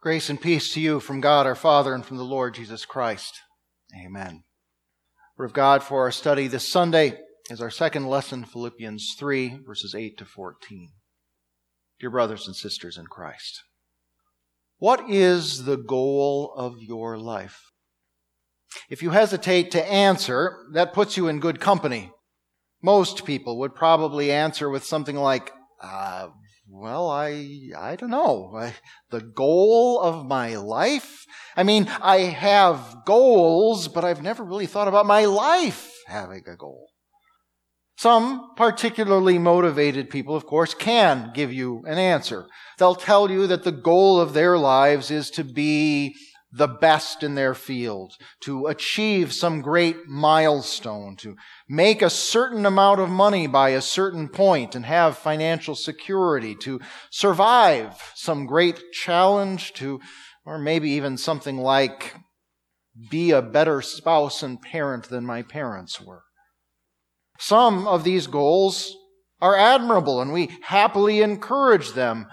Grace and peace to you from God our Father and from the Lord Jesus Christ. Amen. Word of God for our study this Sunday is our second lesson, Philippians 3, verses 8 to 14. Dear brothers and sisters in Christ, what is the goal of your life? If you hesitate to answer, that puts you in good company. Most people would probably answer with something like, uh, well, I, I don't know. I, the goal of my life? I mean, I have goals, but I've never really thought about my life having a goal. Some particularly motivated people, of course, can give you an answer. They'll tell you that the goal of their lives is to be the best in their field, to achieve some great milestone, to make a certain amount of money by a certain point and have financial security, to survive some great challenge, to, or maybe even something like be a better spouse and parent than my parents were. Some of these goals are admirable and we happily encourage them.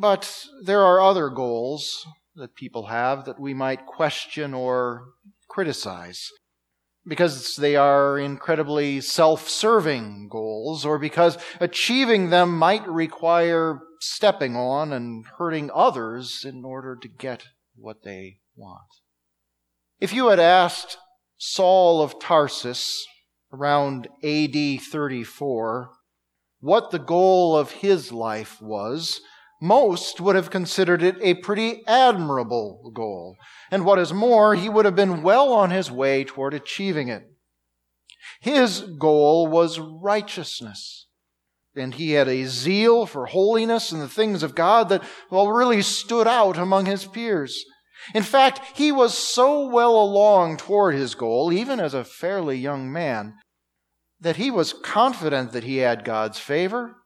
But there are other goals that people have that we might question or criticize because they are incredibly self serving goals, or because achieving them might require stepping on and hurting others in order to get what they want. If you had asked Saul of Tarsus around AD 34 what the goal of his life was, most would have considered it a pretty admirable goal. And what is more, he would have been well on his way toward achieving it. His goal was righteousness. And he had a zeal for holiness and the things of God that, well, really stood out among his peers. In fact, he was so well along toward his goal, even as a fairly young man, that he was confident that he had God's favor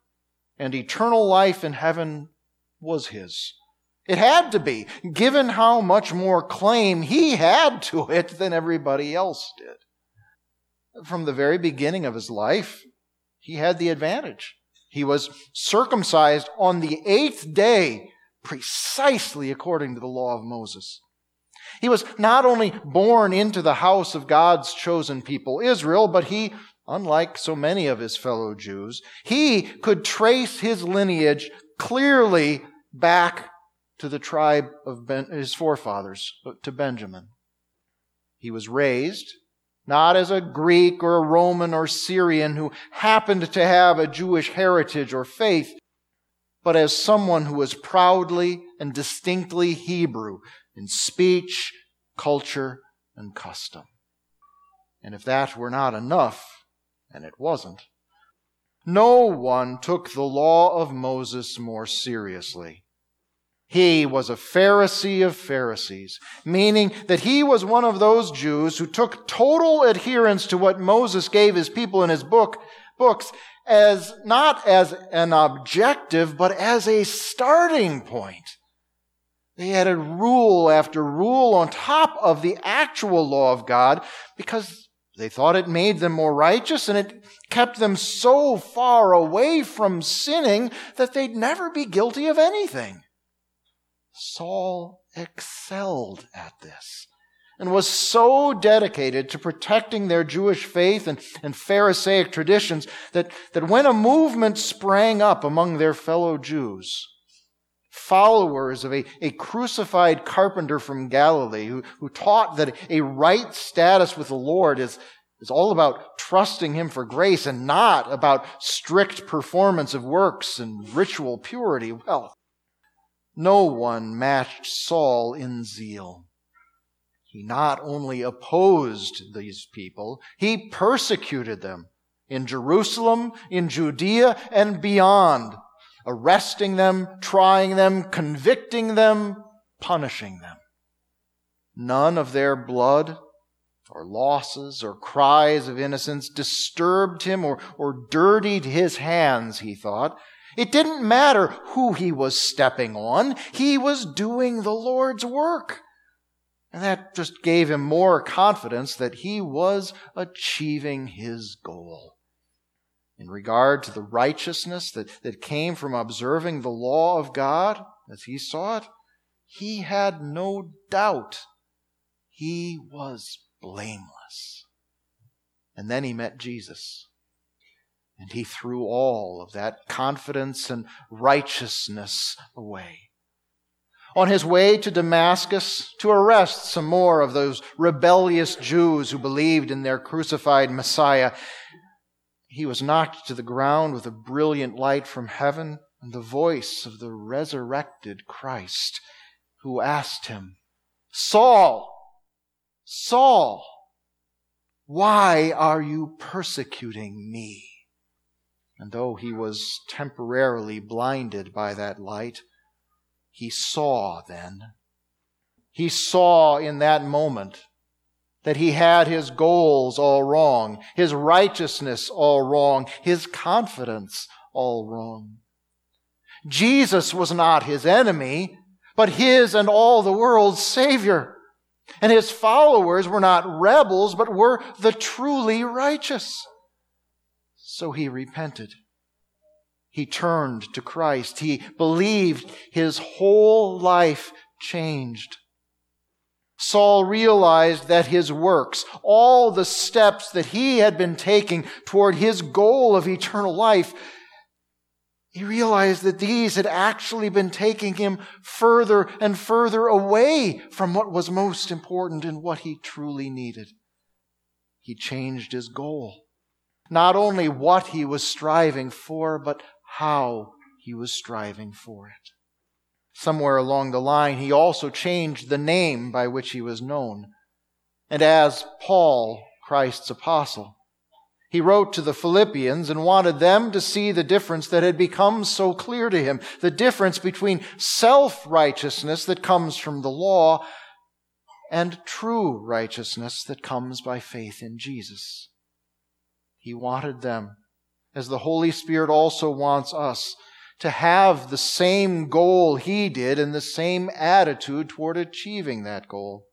and eternal life in heaven was his. It had to be, given how much more claim he had to it than everybody else did. From the very beginning of his life, he had the advantage. He was circumcised on the eighth day, precisely according to the law of Moses. He was not only born into the house of God's chosen people, Israel, but he, unlike so many of his fellow Jews, he could trace his lineage clearly back to the tribe of ben, his forefathers, to Benjamin. He was raised not as a Greek or a Roman or Syrian who happened to have a Jewish heritage or faith, but as someone who was proudly and distinctly Hebrew in speech, culture, and custom. And if that were not enough, and it wasn't, no one took the law of Moses more seriously he was a Pharisee of Pharisees, meaning that he was one of those Jews who took total adherence to what Moses gave his people in his book, books as not as an objective, but as a starting point. They added rule after rule on top of the actual law of God because they thought it made them more righteous and it kept them so far away from sinning that they'd never be guilty of anything. Saul excelled at this and was so dedicated to protecting their Jewish faith and, and Pharisaic traditions that, that when a movement sprang up among their fellow Jews, followers of a, a crucified carpenter from Galilee who, who taught that a right status with the Lord is, is all about trusting Him for grace and not about strict performance of works and ritual purity. Well, no one matched Saul in zeal. He not only opposed these people, he persecuted them in Jerusalem, in Judea, and beyond, arresting them, trying them, convicting them, punishing them. None of their blood or losses or cries of innocence disturbed him or, or dirtied his hands, he thought, it didn't matter who he was stepping on. He was doing the Lord's work. And that just gave him more confidence that he was achieving his goal. In regard to the righteousness that, that came from observing the law of God, as he saw it, he had no doubt he was blameless. And then he met Jesus. And he threw all of that confidence and righteousness away. On his way to Damascus to arrest some more of those rebellious Jews who believed in their crucified Messiah, he was knocked to the ground with a brilliant light from heaven and the voice of the resurrected Christ who asked him, Saul, Saul, why are you persecuting me? And though he was temporarily blinded by that light, he saw then. He saw in that moment that he had his goals all wrong, his righteousness all wrong, his confidence all wrong. Jesus was not his enemy, but his and all the world's Savior. And his followers were not rebels, but were the truly righteous. So he repented. He turned to Christ. He believed his whole life changed. Saul realized that his works, all the steps that he had been taking toward his goal of eternal life, he realized that these had actually been taking him further and further away from what was most important and what he truly needed. He changed his goal. Not only what he was striving for, but how he was striving for it. Somewhere along the line, he also changed the name by which he was known. And as Paul, Christ's apostle, he wrote to the Philippians and wanted them to see the difference that had become so clear to him. The difference between self-righteousness that comes from the law and true righteousness that comes by faith in Jesus. He wanted them, as the Holy Spirit also wants us, to have the same goal he did and the same attitude toward achieving that goal.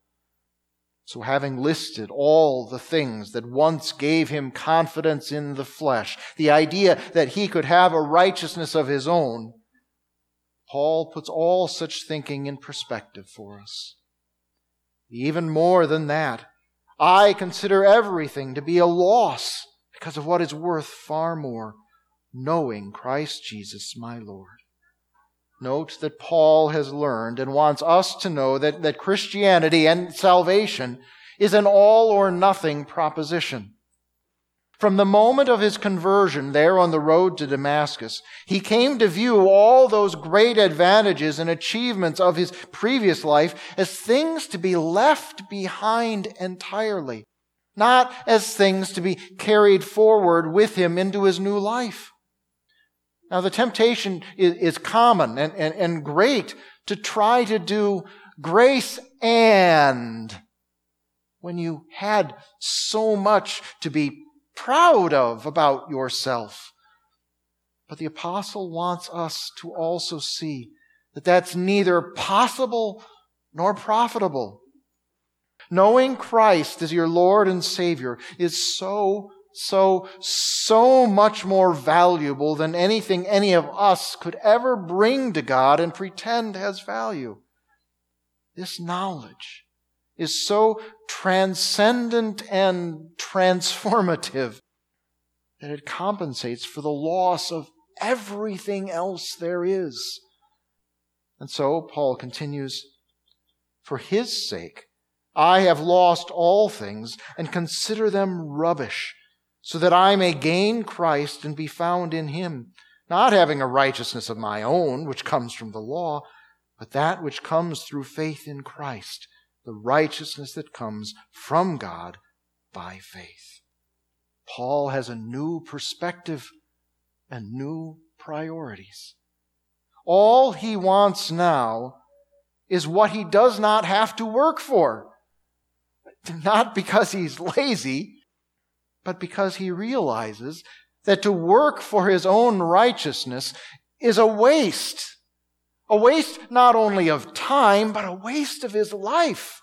So, having listed all the things that once gave him confidence in the flesh, the idea that he could have a righteousness of his own, Paul puts all such thinking in perspective for us. Even more than that, I consider everything to be a loss because of what is worth far more, knowing Christ Jesus my Lord. Note that Paul has learned and wants us to know that, that Christianity and salvation is an all or nothing proposition. From the moment of his conversion there on the road to Damascus, he came to view all those great advantages and achievements of his previous life as things to be left behind entirely not as things to be carried forward with him into his new life. Now, the temptation is, is common and, and, and great to try to do grace and when you had so much to be proud of about yourself. But the apostle wants us to also see that that's neither possible nor profitable. Knowing Christ as your Lord and Savior is so, so, so much more valuable than anything any of us could ever bring to God and pretend has value. This knowledge is so transcendent and transformative that it compensates for the loss of everything else there is. And so Paul continues, for his sake, I have lost all things and consider them rubbish, so that I may gain Christ and be found in him, not having a righteousness of my own, which comes from the law, but that which comes through faith in Christ, the righteousness that comes from God by faith. Paul has a new perspective and new priorities. All he wants now is what he does not have to work for. Not because he's lazy, but because he realizes that to work for his own righteousness is a waste. A waste not only of time, but a waste of his life.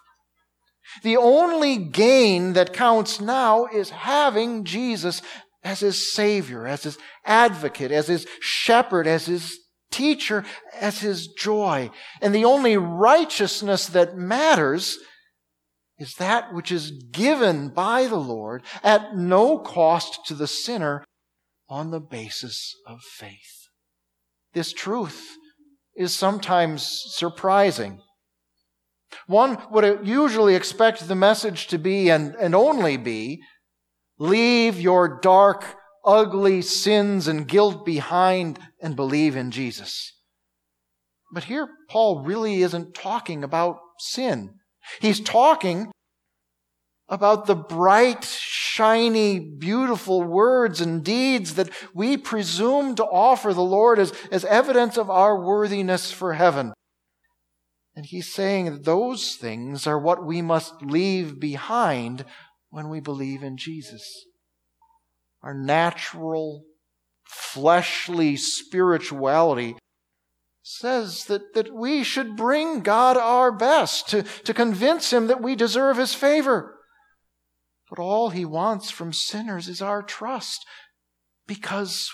The only gain that counts now is having Jesus as his Savior, as his advocate, as his shepherd, as his teacher as his joy. And the only righteousness that matters is that which is given by the Lord at no cost to the sinner on the basis of faith. This truth is sometimes surprising. One would usually expect the message to be and, and only be leave your dark, ugly sins and guilt behind and believe in Jesus. But here, Paul really isn't talking about sin. He's talking about the bright, shiny, beautiful words and deeds that we presume to offer the Lord as, as evidence of our worthiness for heaven. And he's saying that those things are what we must leave behind when we believe in Jesus. Our natural, fleshly spirituality says that, that we should bring God our best to, to convince Him that we deserve His favor. But all He wants from sinners is our trust because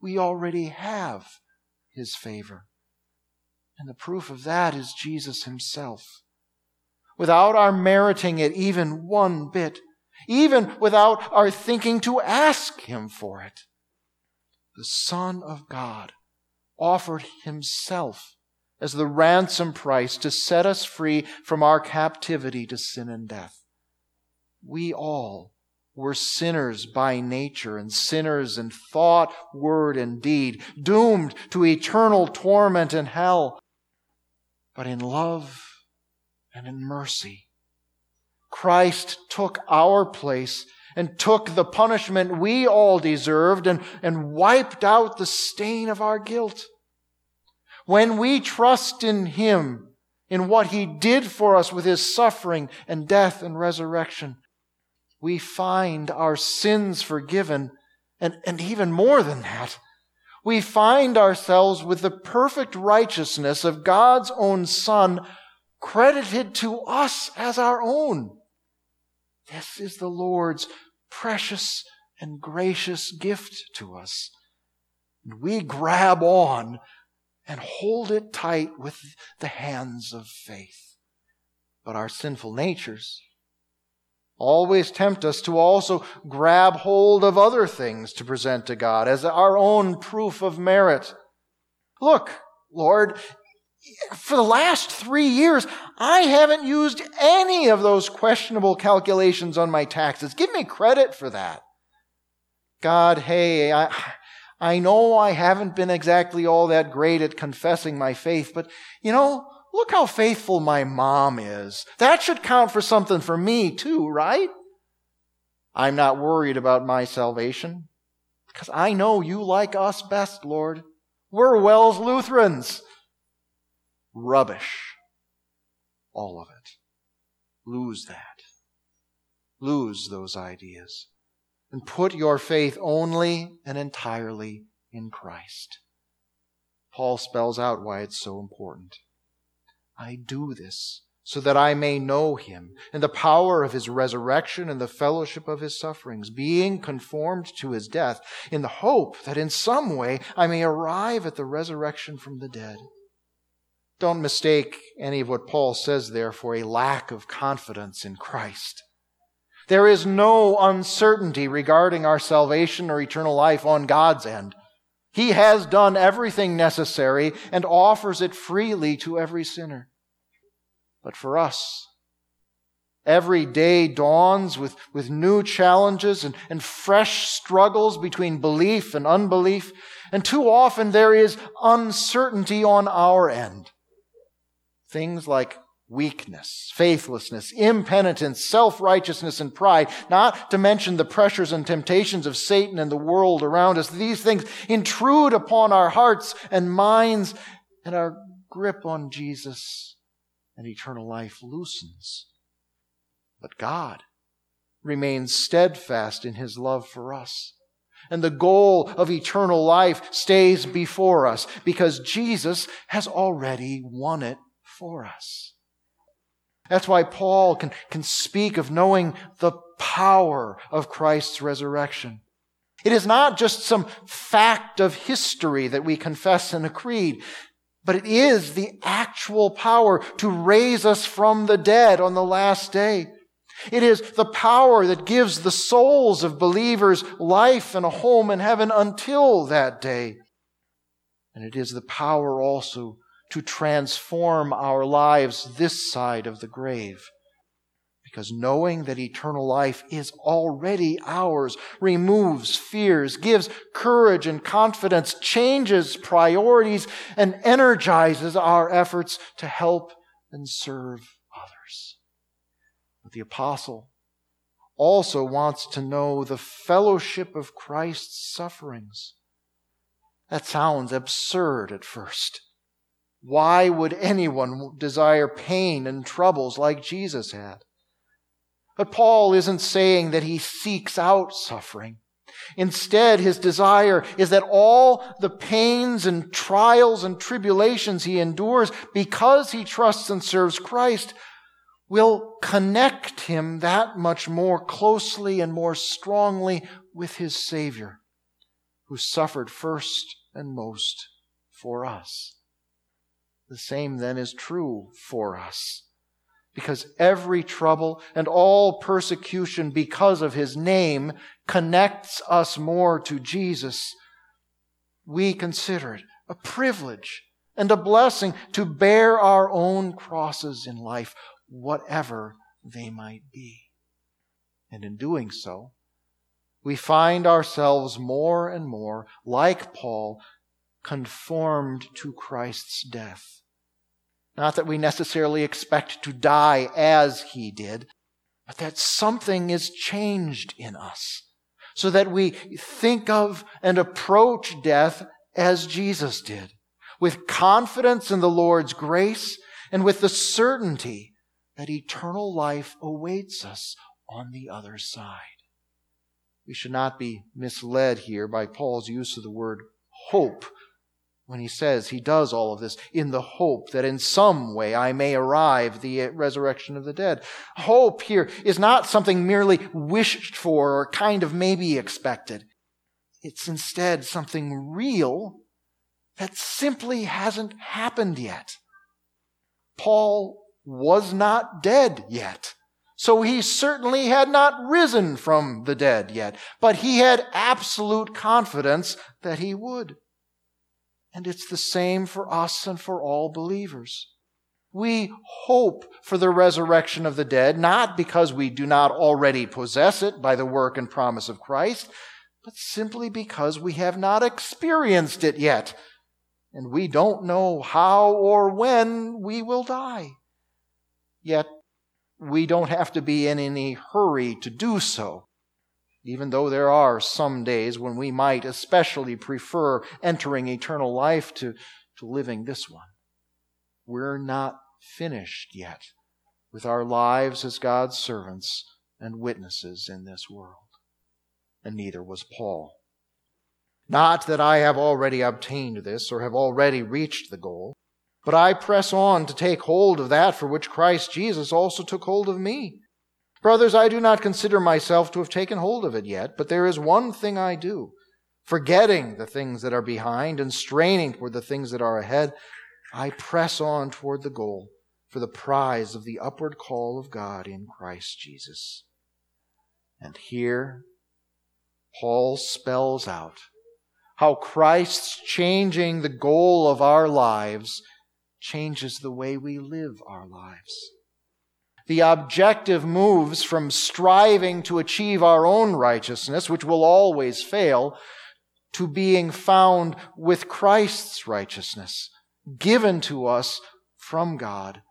we already have His favor. And the proof of that is Jesus Himself. Without our meriting it even one bit, even without our thinking to ask Him for it, the Son of God offered Himself as the ransom price to set us free from our captivity to sin and death. We all were sinners by nature and sinners in thought, word, and deed, doomed to eternal torment in hell. But in love and in mercy, Christ took our place and took the punishment we all deserved and, and wiped out the stain of our guilt. When we trust in Him, in what He did for us with His suffering and death and resurrection, we find our sins forgiven, and, and even more than that, we find ourselves with the perfect righteousness of God's own Son credited to us as our own. This is the Lord's precious and gracious gift to us. And we grab on and hold it tight with the hands of faith. But our sinful natures always tempt us to also grab hold of other things to present to God as our own proof of merit. Look, Lord, for the last three years, I haven't used any of those questionable calculations on my taxes. Give me credit for that. God, hey, I, I know I haven't been exactly all that great at confessing my faith, but you know, Look how faithful my mom is. That should count for something for me too, right? I'm not worried about my salvation because I know you like us best, Lord. We're WELS Lutherans. Rubbish. All of it. Lose that. Lose those ideas. And put your faith only and entirely in Christ. Paul spells out why it's so important. I do this so that I may know him and the power of his resurrection and the fellowship of his sufferings, being conformed to his death, in the hope that in some way I may arrive at the resurrection from the dead. Don't mistake any of what Paul says there for a lack of confidence in Christ. There is no uncertainty regarding our salvation or eternal life on God's end. He has done everything necessary and offers it freely to every sinner. But for us, every day dawns with, with new challenges and, and fresh struggles between belief and unbelief. And too often there is uncertainty on our end. Things like weakness, faithlessness, impenitence, self-righteousness, and pride, not to mention the pressures and temptations of Satan and the world around us. These things intrude upon our hearts and minds and our grip on Jesus and eternal life loosens. But God remains steadfast in his love for us. And the goal of eternal life stays before us because Jesus has already won it for us. That's why Paul can, can speak of knowing the power of Christ's resurrection. It is not just some fact of history that we confess in a creed, but it is the actual power to raise us from the dead on the last day. It is the power that gives the souls of believers life and a home in heaven until that day. And it is the power also to transform our lives this side of the grave. Because knowing that eternal life is already ours removes fears, gives courage and confidence, changes priorities, and energizes our efforts to help and serve others. But the apostle also wants to know the fellowship of Christ's sufferings. That sounds absurd at first. Why would anyone desire pain and troubles like Jesus had? But Paul isn't saying that he seeks out suffering. Instead, his desire is that all the pains and trials and tribulations he endures because he trusts and serves Christ will connect him that much more closely and more strongly with his Savior, who suffered first and most for us. The same then is true for us. Because every trouble and all persecution because of his name connects us more to Jesus. We consider it a privilege and a blessing to bear our own crosses in life, whatever they might be. And in doing so, we find ourselves more and more, like Paul, conformed to Christ's death. Not that we necessarily expect to die as he did, but that something is changed in us so that we think of and approach death as Jesus did, with confidence in the Lord's grace and with the certainty that eternal life awaits us on the other side. We should not be misled here by Paul's use of the word hope when he says he does all of this in the hope that in some way I may arrive the uh, resurrection of the dead. Hope here is not something merely wished for or kind of maybe expected. It's instead something real that simply hasn't happened yet. Paul was not dead yet. So he certainly had not risen from the dead yet, but he had absolute confidence that he would. And it's the same for us and for all believers. We hope for the resurrection of the dead, not because we do not already possess it by the work and promise of Christ, but simply because we have not experienced it yet. And we don't know how or when we will die. Yet, we don't have to be in any hurry to do so even though there are some days when we might especially prefer entering eternal life to, to living this one. We're not finished yet with our lives as God's servants and witnesses in this world. And neither was Paul. Not that I have already obtained this or have already reached the goal, but I press on to take hold of that for which Christ Jesus also took hold of me. Brothers, I do not consider myself to have taken hold of it yet, but there is one thing I do. Forgetting the things that are behind and straining toward the things that are ahead, I press on toward the goal for the prize of the upward call of God in Christ Jesus. And here, Paul spells out how Christ's changing the goal of our lives changes the way we live our lives. The objective moves from striving to achieve our own righteousness, which will always fail, to being found with Christ's righteousness, given to us from God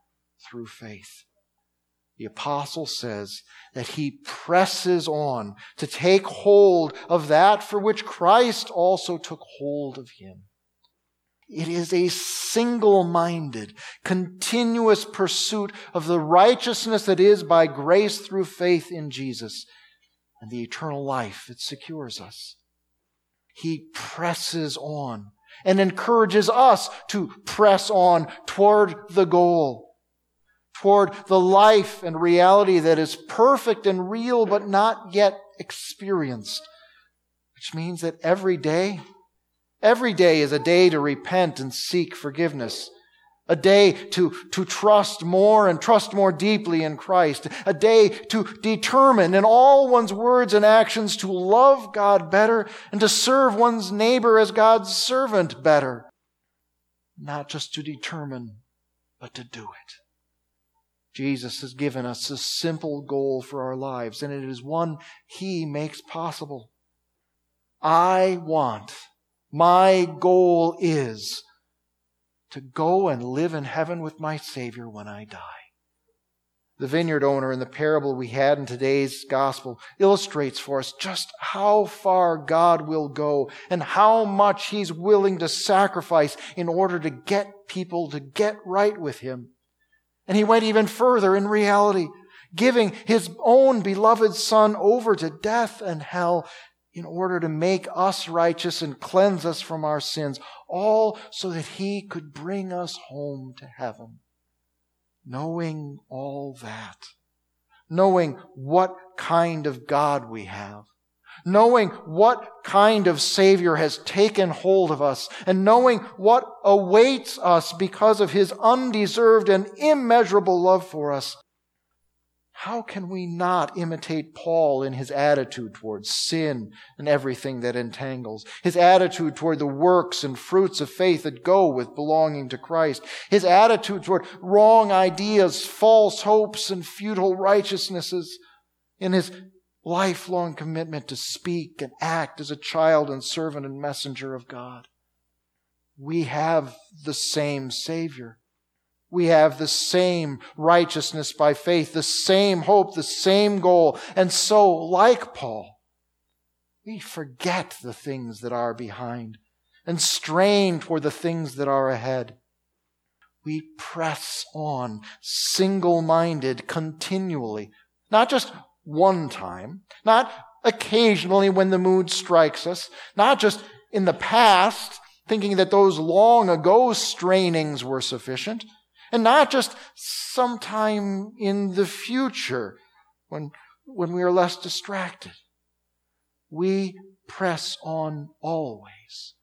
through faith. The apostle says that he presses on to take hold of that for which Christ also took hold of him. It is a single minded, continuous pursuit of the righteousness that is by grace through faith in Jesus and the eternal life it secures us. He presses on and encourages us to press on toward the goal, toward the life and reality that is perfect and real but not yet experienced which means that every day, every day is a day to repent and seek forgiveness. A day to, to trust more and trust more deeply in Christ. A day to determine in all one's words and actions to love God better and to serve one's neighbor as God's servant better. Not just to determine, but to do it. Jesus has given us a simple goal for our lives, and it is one He makes possible. I want, my goal is to go and live in heaven with my Savior when I die. The vineyard owner in the parable we had in today's gospel illustrates for us just how far God will go and how much He's willing to sacrifice in order to get people to get right with Him. And He went even further in reality, giving His own beloved Son over to death and hell in order to make us righteous and cleanse us from our sins, all so that He could bring us home to heaven. Knowing all that, knowing what kind of God we have, knowing what kind of Savior has taken hold of us, and knowing what awaits us because of His undeserved and immeasurable love for us, how can we not imitate Paul in his attitude towards sin and everything that entangles? His attitude toward the works and fruits of faith that go with belonging to Christ. His attitude toward wrong ideas, false hopes, and futile righteousnesses. In his lifelong commitment to speak and act as a child and servant and messenger of God. We have the same Savior we have the same righteousness by faith, the same hope, the same goal. And so, like Paul, we forget the things that are behind and strain toward the things that are ahead. We press on single minded continually, not just one time, not occasionally when the mood strikes us, not just in the past, thinking that those long ago strainings were sufficient and not just sometime in the future when, when we are less distracted. We press on always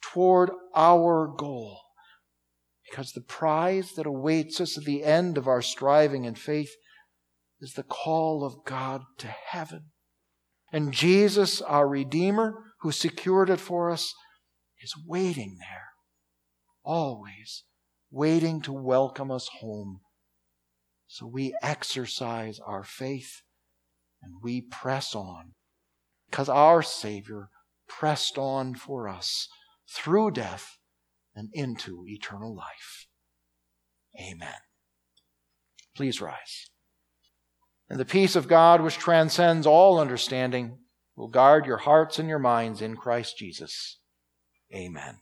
toward our goal because the prize that awaits us at the end of our striving and faith is the call of God to heaven. And Jesus, our Redeemer, who secured it for us, is waiting there always waiting to welcome us home. So we exercise our faith and we press on because our Savior pressed on for us through death and into eternal life. Amen. Please rise. And the peace of God, which transcends all understanding, will guard your hearts and your minds in Christ Jesus. Amen.